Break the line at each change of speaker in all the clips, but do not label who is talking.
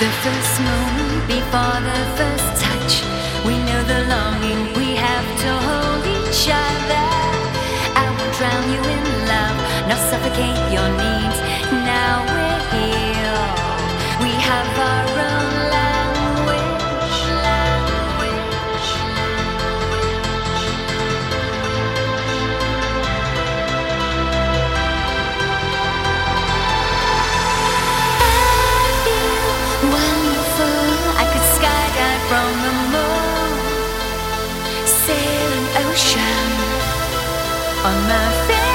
The first moment before the first touch, we know the longing we have to hold each other. I will drown you in love, not suffocate your needs. Now we're here, we have our own. On my fingertips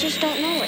just don't know.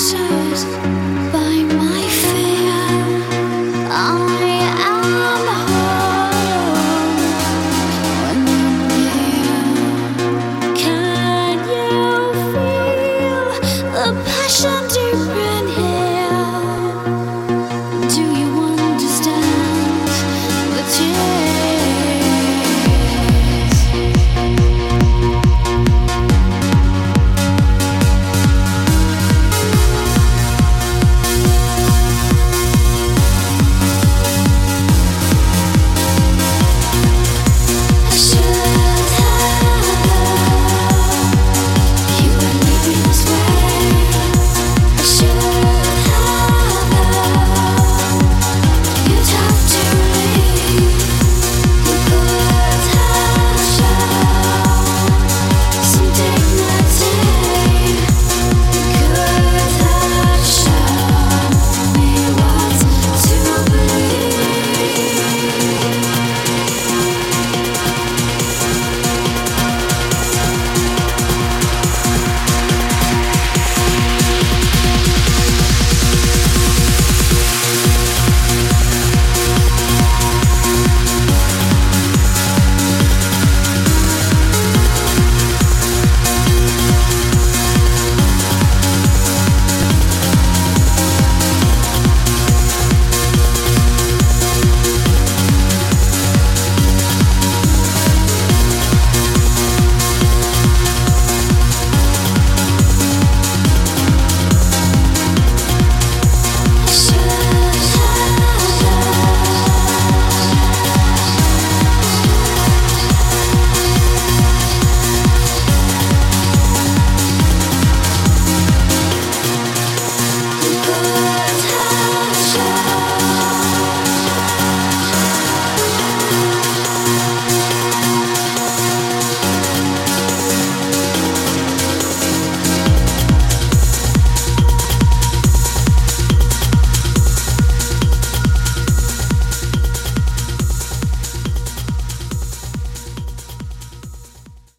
So.